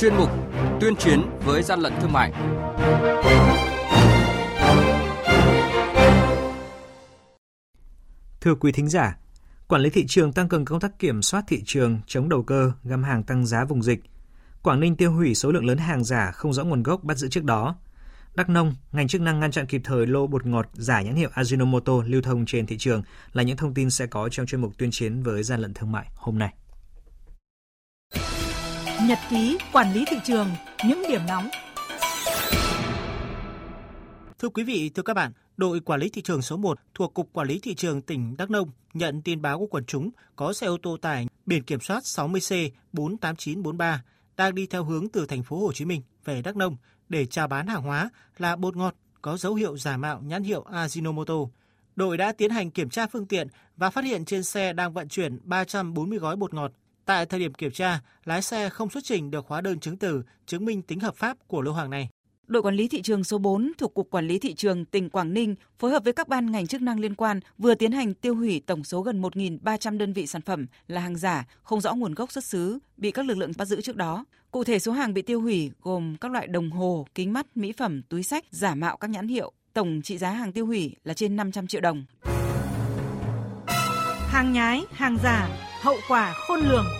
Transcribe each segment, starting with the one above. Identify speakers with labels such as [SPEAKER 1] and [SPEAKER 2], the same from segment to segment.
[SPEAKER 1] chuyên mục Tuyên chiến với gian lận thương mại.
[SPEAKER 2] Thưa quý thính giả, quản lý thị trường tăng cường công tác kiểm soát thị trường, chống đầu cơ, găm hàng tăng giá vùng dịch. Quảng Ninh tiêu hủy số lượng lớn hàng giả không rõ nguồn gốc bắt giữ trước đó. Đắk Nông, ngành chức năng ngăn chặn kịp thời lô bột ngọt giả nhãn hiệu Ajinomoto lưu thông trên thị trường là những thông tin sẽ có trong chuyên mục tuyên chiến với gian lận thương mại hôm nay.
[SPEAKER 3] Nhật ký quản lý thị trường, những điểm nóng.
[SPEAKER 4] Thưa quý vị, thưa các bạn, đội quản lý thị trường số 1 thuộc Cục Quản lý Thị trường tỉnh Đắk Nông nhận tin báo của quần chúng có xe ô tô tải biển kiểm soát 60C 48943 đang đi theo hướng từ thành phố Hồ Chí Minh về Đắk Nông để chào bán hàng hóa là bột ngọt có dấu hiệu giả mạo nhãn hiệu Ajinomoto. Đội đã tiến hành kiểm tra phương tiện và phát hiện trên xe đang vận chuyển 340 gói bột ngọt. Tại thời điểm kiểm tra, lái xe không xuất trình được hóa đơn chứng từ chứng minh tính hợp pháp của lô hàng này.
[SPEAKER 3] Đội quản lý thị trường số 4 thuộc Cục Quản lý Thị trường tỉnh Quảng Ninh phối hợp với các ban ngành chức năng liên quan vừa tiến hành tiêu hủy tổng số gần 1.300 đơn vị sản phẩm là hàng giả, không rõ nguồn gốc xuất xứ, bị các lực lượng bắt giữ trước đó. Cụ thể số hàng bị tiêu hủy gồm các loại đồng hồ, kính mắt, mỹ phẩm, túi sách giả mạo các nhãn hiệu. Tổng trị giá hàng tiêu hủy là trên 500 triệu đồng.
[SPEAKER 5] Hàng nhái, hàng giả, hậu quả khôn lường.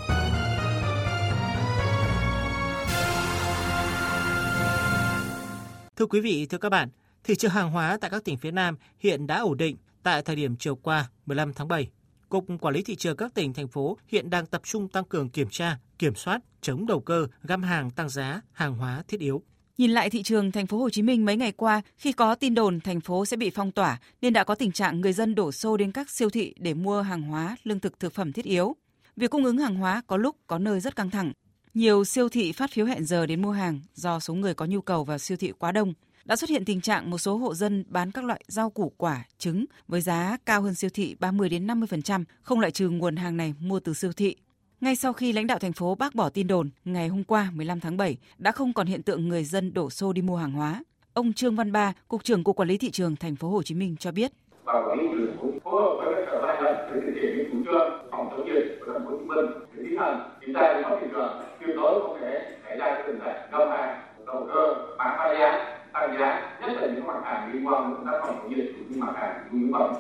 [SPEAKER 4] Thưa quý vị, thưa các bạn, thị trường hàng hóa tại các tỉnh phía Nam hiện đã ổn định tại thời điểm chiều qua 15 tháng 7. Cục Quản lý thị trường các tỉnh thành phố hiện đang tập trung tăng cường kiểm tra, kiểm soát, chống đầu cơ, găm hàng tăng giá, hàng hóa thiết yếu.
[SPEAKER 3] Nhìn lại thị trường thành phố Hồ Chí Minh mấy ngày qua, khi có tin đồn thành phố sẽ bị phong tỏa nên đã có tình trạng người dân đổ xô đến các siêu thị để mua hàng hóa, lương thực thực phẩm thiết yếu. Việc cung ứng hàng hóa có lúc có nơi rất căng thẳng. Nhiều siêu thị phát phiếu hẹn giờ đến mua hàng do số người có nhu cầu vào siêu thị quá đông. Đã xuất hiện tình trạng một số hộ dân bán các loại rau củ quả, trứng với giá cao hơn siêu thị 30 đến 50%, không loại trừ nguồn hàng này mua từ siêu thị. Ngay sau khi lãnh đạo thành phố bác bỏ tin đồn, ngày hôm qua 15 tháng 7 đã không còn hiện tượng người dân đổ xô đi mua hàng hóa. Ông Trương Văn Ba, cục trưởng cục quản lý thị trường thành phố Hồ Chí Minh cho biết.
[SPEAKER 6] Và quản lý thị trường cũng phối hợp với các sở ban ngành để thực hiện những chủ trương phòng chống dịch của thành phố Hồ Chí Minh để tiến hành kiểm tra kiểm soát thị trường tuyệt đối không thể xảy ra cái tình trạng găm hàng đầu cơ bán phá giá tăng giá nhất là những mặt hàng liên quan đến công tác phòng chống dịch mặt hàng phẩm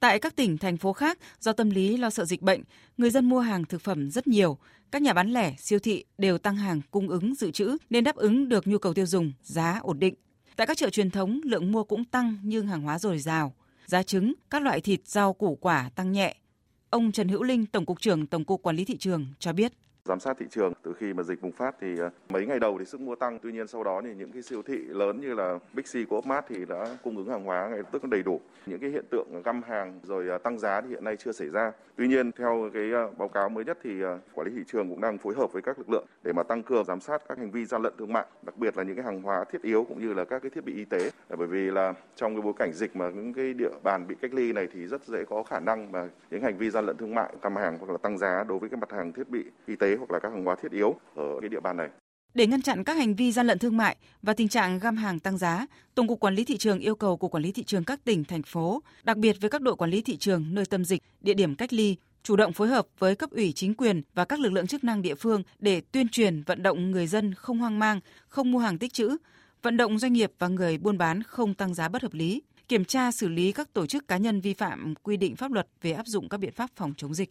[SPEAKER 3] Tại các tỉnh, thành phố khác, do tâm lý lo sợ dịch bệnh, người dân mua hàng thực phẩm rất nhiều. Các nhà bán lẻ, siêu thị đều tăng hàng cung ứng dự trữ nên đáp ứng được nhu cầu tiêu dùng, giá ổn định. Tại các chợ truyền thống, lượng mua cũng tăng nhưng hàng hóa dồi dào. Giá trứng, các loại thịt, rau, củ quả tăng nhẹ. Ông Trần Hữu Linh, Tổng cục trưởng Tổng cục Quản lý thị trường cho biết
[SPEAKER 7] giám sát thị trường. Từ khi mà dịch bùng phát thì ờ, mấy ngày đầu thì sức mua tăng. Tuy nhiên sau đó thì những cái siêu thị lớn như là Bixi của Mart thì đã cung ứng hàng hóa ngay lập tức đầy đủ. Những cái hiện tượng găm hàng rồi ờ, tăng giá thì hiện nay chưa xảy ra. Tuy nhiên theo cái ờ, báo cáo mới nhất thì quản lý thị trường cũng đang phối hợp với các lực lượng để mà tăng cường giám sát các hành vi gian lận thương mại, đặc biệt là những cái hàng hóa thiết yếu cũng như là các cái thiết bị y tế. Bởi vì là trong cái bối cảnh dịch mà những cái địa bàn bị cách ly này thì rất dễ có khả năng mà những hành vi gian lận thương mại, găm hàng hoặc là tăng giá đối với cái mặt hàng thiết bị y tế hoặc là các hàng hóa thiết yếu ở cái địa bàn này.
[SPEAKER 3] Để ngăn chặn các hành vi gian lận thương mại và tình trạng găm hàng tăng giá, Tổng cục Quản lý thị trường yêu cầu Cục Quản lý thị trường các tỉnh thành phố, đặc biệt với các đội quản lý thị trường nơi tâm dịch, địa điểm cách ly, chủ động phối hợp với cấp ủy chính quyền và các lực lượng chức năng địa phương để tuyên truyền vận động người dân không hoang mang, không mua hàng tích trữ, vận động doanh nghiệp và người buôn bán không tăng giá bất hợp lý, kiểm tra xử lý các tổ chức cá nhân vi phạm quy định pháp luật về áp dụng các biện pháp phòng chống dịch.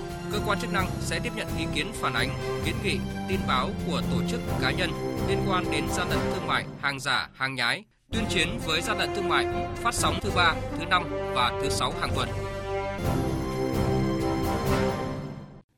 [SPEAKER 1] cơ quan chức năng sẽ tiếp nhận ý kiến phản ánh, kiến nghị, tin báo của tổ chức cá nhân liên quan đến gian lận thương mại, hàng giả, hàng nhái, tuyên chiến với gian lận thương mại, phát sóng thứ ba, thứ năm và thứ sáu hàng tuần.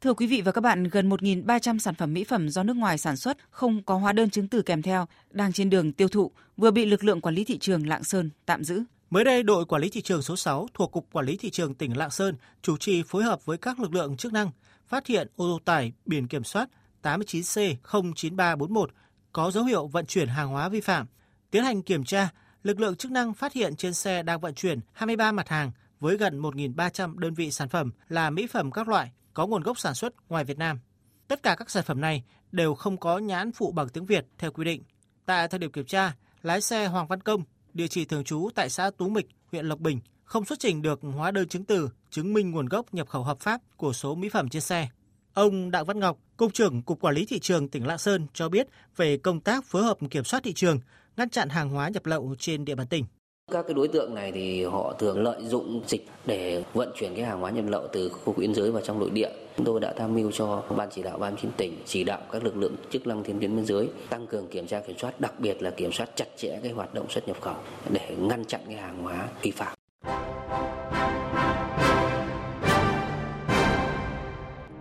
[SPEAKER 3] Thưa quý vị và các bạn, gần 1.300 sản phẩm mỹ phẩm do nước ngoài sản xuất không có hóa đơn chứng từ kèm theo đang trên đường tiêu thụ vừa bị lực lượng quản lý thị trường Lạng Sơn tạm giữ.
[SPEAKER 4] Mới đây, đội quản lý thị trường số 6 thuộc Cục Quản lý Thị trường tỉnh Lạng Sơn chủ trì phối hợp với các lực lượng chức năng phát hiện ô tô tải biển kiểm soát 89C09341 có dấu hiệu vận chuyển hàng hóa vi phạm. Tiến hành kiểm tra, lực lượng chức năng phát hiện trên xe đang vận chuyển 23 mặt hàng với gần 1.300 đơn vị sản phẩm là mỹ phẩm các loại có nguồn gốc sản xuất ngoài Việt Nam. Tất cả các sản phẩm này đều không có nhãn phụ bằng tiếng Việt theo quy định. Tại thời điểm kiểm tra, lái xe Hoàng Văn Công, địa chỉ thường trú tại xã Tú Mịch, huyện Lộc Bình, không xuất trình được hóa đơn chứng từ chứng minh nguồn gốc nhập khẩu hợp pháp của số mỹ phẩm trên xe. Ông Đặng Văn Ngọc, Cục trưởng Cục Quản lý Thị trường tỉnh Lạng Sơn cho biết về công tác phối hợp kiểm soát thị trường, ngăn chặn hàng hóa nhập lậu trên địa bàn tỉnh.
[SPEAKER 8] Các cái đối tượng này thì họ thường lợi dụng dịch để vận chuyển cái hàng hóa nhập lậu từ khu vực biên giới vào trong nội địa. Chúng tôi đã tham mưu cho ban chỉ đạo ban chính tỉnh chỉ đạo các lực lượng chức năng thiên tuyến biên giới tăng cường kiểm tra kiểm soát, đặc biệt là kiểm soát chặt chẽ cái hoạt động xuất nhập khẩu để ngăn chặn cái hàng hóa vi phạm.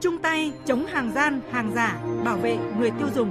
[SPEAKER 5] Chung tay chống hàng gian, hàng giả, bảo vệ người tiêu dùng.